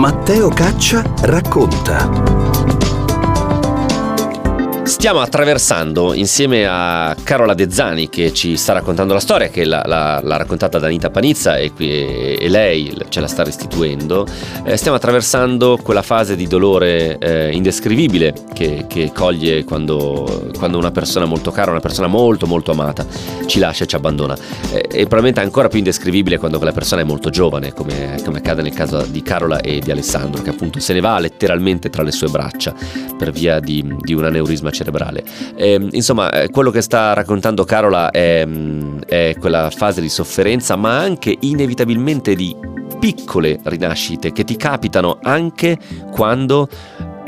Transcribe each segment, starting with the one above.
Matteo Caccia racconta. Stiamo attraversando insieme a Carola De Zani che ci sta raccontando la storia, che l'ha, raccontata da Anita Panizza e, qui, e, lei ce la sta restituendo. Eh, stiamo attraversando quella fase di dolore eh, indescrivibile che, che coglie quando, quando, una persona molto cara, una persona molto molto amata ci lascia e ci abbandona. Eh, e probabilmente ancora più indescrivibile quando quella persona è molto giovane, come, come accade nel caso di Carola e di Alessandro, che appunto se ne va letteralmente tra le sue braccia per via di, di un aneurisma cerebrale. E, ehm, insomma, eh, quello che sta raccontando Carola è, mm, è quella fase di sofferenza, ma anche inevitabilmente di piccole rinascite che ti capitano anche quando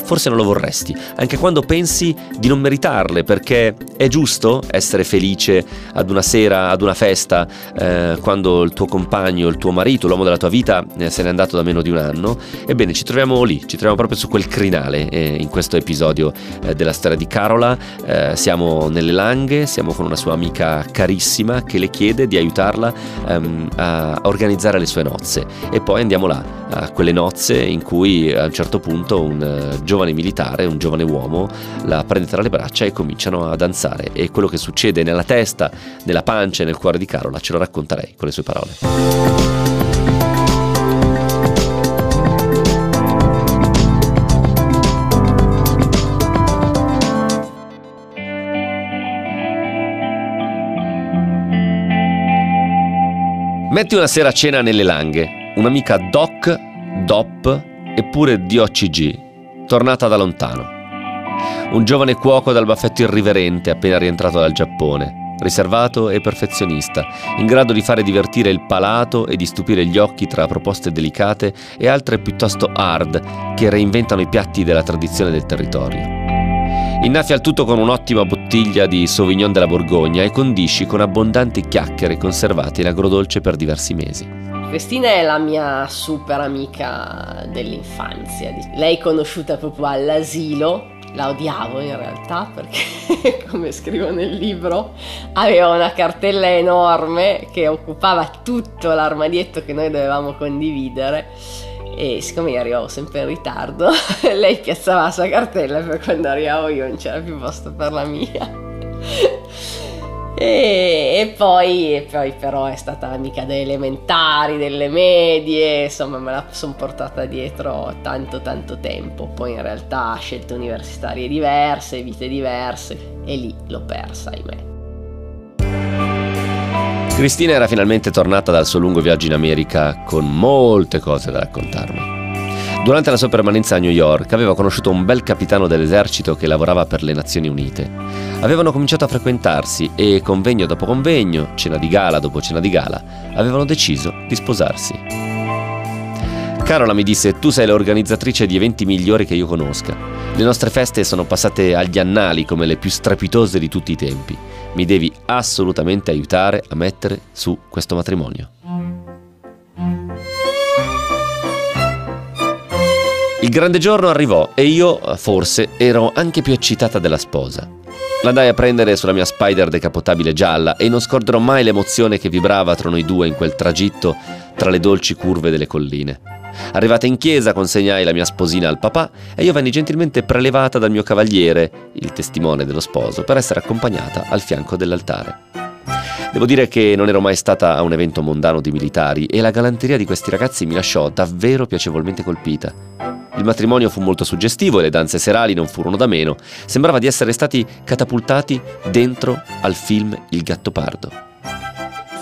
forse non lo vorresti, anche quando pensi di non meritarle, perché è giusto essere felice ad una sera, ad una festa, eh, quando il tuo compagno, il tuo marito, l'uomo della tua vita eh, se n'è andato da meno di un anno. Ebbene, ci troviamo lì, ci troviamo proprio su quel crinale eh, in questo episodio eh, della storia di Carola. Eh, siamo nelle Langhe, siamo con una sua amica carissima che le chiede di aiutarla ehm, a organizzare le sue nozze. E poi andiamo là, a quelle nozze in cui a un certo punto un uh, giovane militare, un giovane uomo, la prende tra le braccia e cominciano a danzare. E quello che succede nella testa, nella pancia e nel cuore di Carola ce lo racconta lei con le sue parole. Metti una sera a cena nelle langhe, un'amica doc, dop eppure DOCG tornata da lontano. Un giovane cuoco dal baffetto irriverente appena rientrato dal Giappone, riservato e perfezionista, in grado di fare divertire il palato e di stupire gli occhi tra proposte delicate e altre piuttosto hard che reinventano i piatti della tradizione del territorio. Innaffia il tutto con un'ottima bottiglia di Sauvignon della Borgogna e condisci con abbondanti chiacchiere conservate in agrodolce per diversi mesi. Cristina è la mia super amica dell'infanzia. Lei conosciuta proprio all'asilo, la odiavo in realtà perché, come scrivo nel libro, aveva una cartella enorme che occupava tutto l'armadietto che noi dovevamo condividere e siccome io arrivavo sempre in ritardo, lei piazzava la sua cartella per quando arrivavo io non c'era più posto per la mia. E, e, poi, e, poi, però è stata amica delle elementari, delle medie, insomma me la sono portata dietro tanto tanto tempo, poi in realtà scelte universitarie diverse, vite diverse e lì l'ho persa, ahimè. Cristina era finalmente tornata dal suo lungo viaggio in America con molte cose da raccontarmi. Durante la sua permanenza a New York aveva conosciuto un bel capitano dell'esercito che lavorava per le Nazioni Unite. Avevano cominciato a frequentarsi e convegno dopo convegno, cena di gala dopo cena di gala, avevano deciso di sposarsi. Carola mi disse, tu sei l'organizzatrice di eventi migliori che io conosca. Le nostre feste sono passate agli annali come le più strepitose di tutti i tempi. Mi devi assolutamente aiutare a mettere su questo matrimonio. Grande giorno arrivò e io, forse, ero anche più eccitata della sposa. L'andai a prendere sulla mia Spider decapotabile gialla e non scorderò mai l'emozione che vibrava tra noi due in quel tragitto tra le dolci curve delle colline. Arrivata in chiesa consegnai la mia sposina al papà e io venni gentilmente prelevata dal mio cavaliere, il testimone dello sposo, per essere accompagnata al fianco dell'altare. Devo dire che non ero mai stata a un evento mondano di militari e la galanteria di questi ragazzi mi lasciò davvero piacevolmente colpita. Il matrimonio fu molto suggestivo e le danze serali non furono da meno. Sembrava di essere stati catapultati dentro al film Il Gattopardo.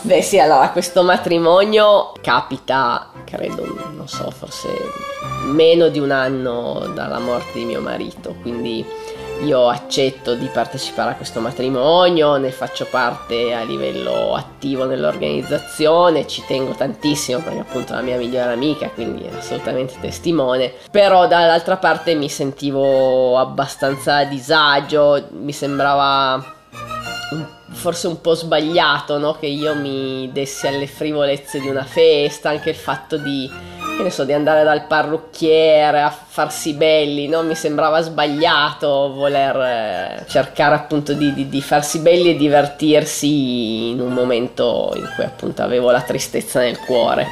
Beh sì, allora questo matrimonio capita, credo, non so, forse meno di un anno dalla morte di mio marito, quindi io accetto di partecipare a questo matrimonio, ne faccio parte a livello attivo nell'organizzazione, ci tengo tantissimo perché appunto è la mia migliore amica, quindi è assolutamente testimone, però dall'altra parte mi sentivo abbastanza a disagio, mi sembrava forse un po' sbagliato no? che io mi dessi alle frivolezze di una festa, anche il fatto di che ne so, di andare dal parrucchiere a farsi belli, no? Mi sembrava sbagliato voler eh, cercare appunto di, di, di, farsi belli e divertirsi in un momento in cui appunto avevo la tristezza nel cuore.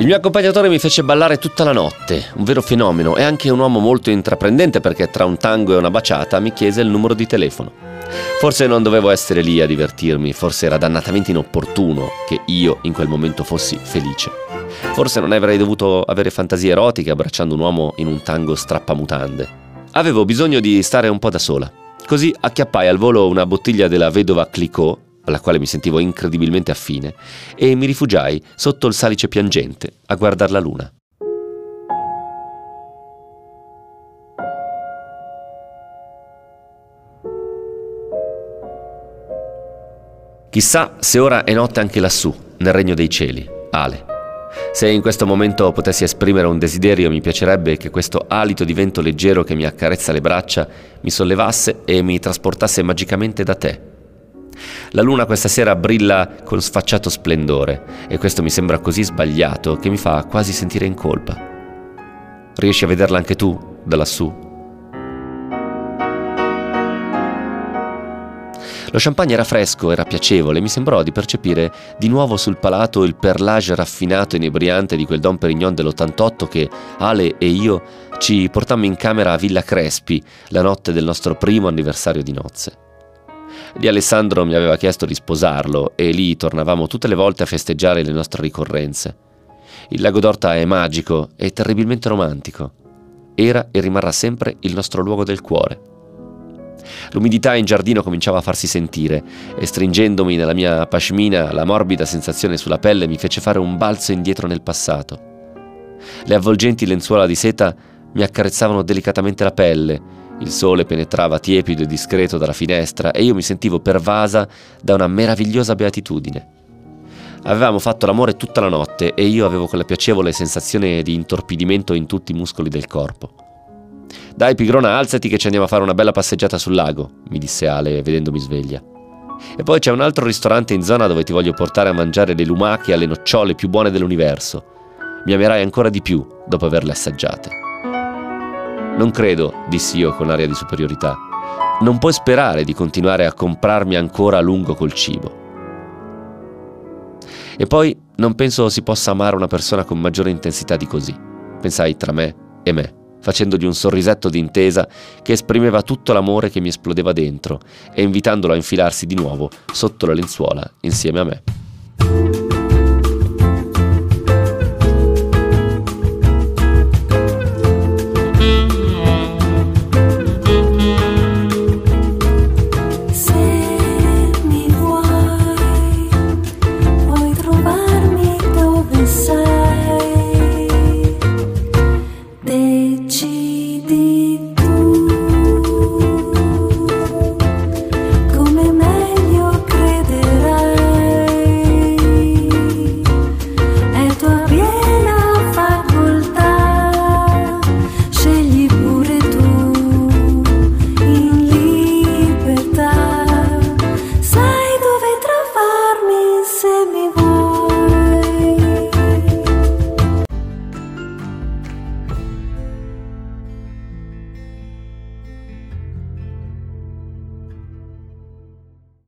Il mio accompagnatore mi fece ballare tutta la notte, un vero fenomeno, e anche un uomo molto intraprendente perché tra un tango e una baciata mi chiese il numero di telefono. Forse non dovevo essere lì a divertirmi, forse era dannatamente inopportuno che io in quel momento fossi felice. Forse non avrei dovuto avere fantasie erotiche abbracciando un uomo in un tango strappamutande. Avevo bisogno di stare un po' da sola. Così acchiappai al volo una bottiglia della vedova Clicquot, alla quale mi sentivo incredibilmente affine, e mi rifugiai sotto il salice piangente a guardare la luna. Chissà se ora è notte anche lassù, nel regno dei cieli, Ale. Se in questo momento potessi esprimere un desiderio, mi piacerebbe che questo alito di vento leggero che mi accarezza le braccia mi sollevasse e mi trasportasse magicamente da te. La luna questa sera brilla con sfacciato splendore e questo mi sembra così sbagliato che mi fa quasi sentire in colpa. Riesci a vederla anche tu, da lassù? Lo champagne era fresco, era piacevole, mi sembrò di percepire di nuovo sul palato il perlage raffinato e inebriante di quel Don Perignon dell'88 che Ale e io ci portammo in camera a Villa Crespi la notte del nostro primo anniversario di nozze. Di Alessandro mi aveva chiesto di sposarlo e lì tornavamo tutte le volte a festeggiare le nostre ricorrenze. Il lago d'Orta è magico e terribilmente romantico. Era e rimarrà sempre il nostro luogo del cuore. L'umidità in giardino cominciava a farsi sentire e stringendomi nella mia pashmina la morbida sensazione sulla pelle mi fece fare un balzo indietro nel passato. Le avvolgenti lenzuola di seta mi accarezzavano delicatamente la pelle, il sole penetrava tiepido e discreto dalla finestra e io mi sentivo pervasa da una meravigliosa beatitudine. Avevamo fatto l'amore tutta la notte e io avevo quella piacevole sensazione di intorpidimento in tutti i muscoli del corpo. Dai Pigrona, alzati che ci andiamo a fare una bella passeggiata sul lago, mi disse Ale vedendomi sveglia. E poi c'è un altro ristorante in zona dove ti voglio portare a mangiare le lumache alle nocciole più buone dell'universo. Mi amerai ancora di più dopo averle assaggiate. Non credo, dissi io con aria di superiorità. Non puoi sperare di continuare a comprarmi ancora a lungo col cibo. E poi non penso si possa amare una persona con maggiore intensità di così. Pensai tra me e me facendogli un sorrisetto d'intesa che esprimeva tutto l'amore che mi esplodeva dentro e invitandolo a infilarsi di nuovo sotto la lenzuola insieme a me.